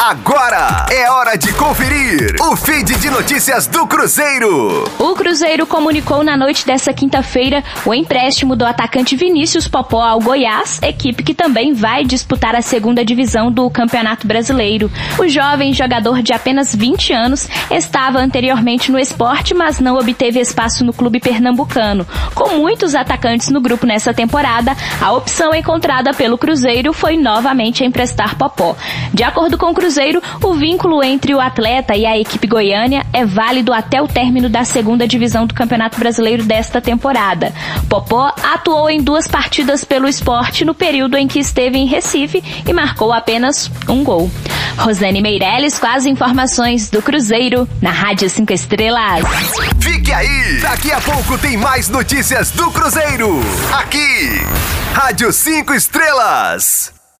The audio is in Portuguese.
Agora é hora de conferir o feed de notícias do Cruzeiro. O Cruzeiro comunicou na noite dessa quinta-feira o empréstimo do atacante Vinícius Popó ao Goiás, equipe que também vai disputar a segunda divisão do Campeonato Brasileiro. O jovem jogador de apenas 20 anos estava anteriormente no esporte, mas não obteve espaço no clube pernambucano. Com muitos atacantes no grupo nessa temporada, a opção encontrada pelo Cruzeiro foi novamente emprestar Popó. De acordo com o Cruzeiro, Cruzeiro, o vínculo entre o atleta e a equipe goiânia é válido até o término da segunda divisão do Campeonato Brasileiro desta temporada. Popó atuou em duas partidas pelo esporte no período em que esteve em Recife e marcou apenas um gol. Rosane Meirelles com as informações do Cruzeiro na Rádio 5 Estrelas. Fique aí! Daqui a pouco tem mais notícias do Cruzeiro. Aqui, Rádio 5 Estrelas.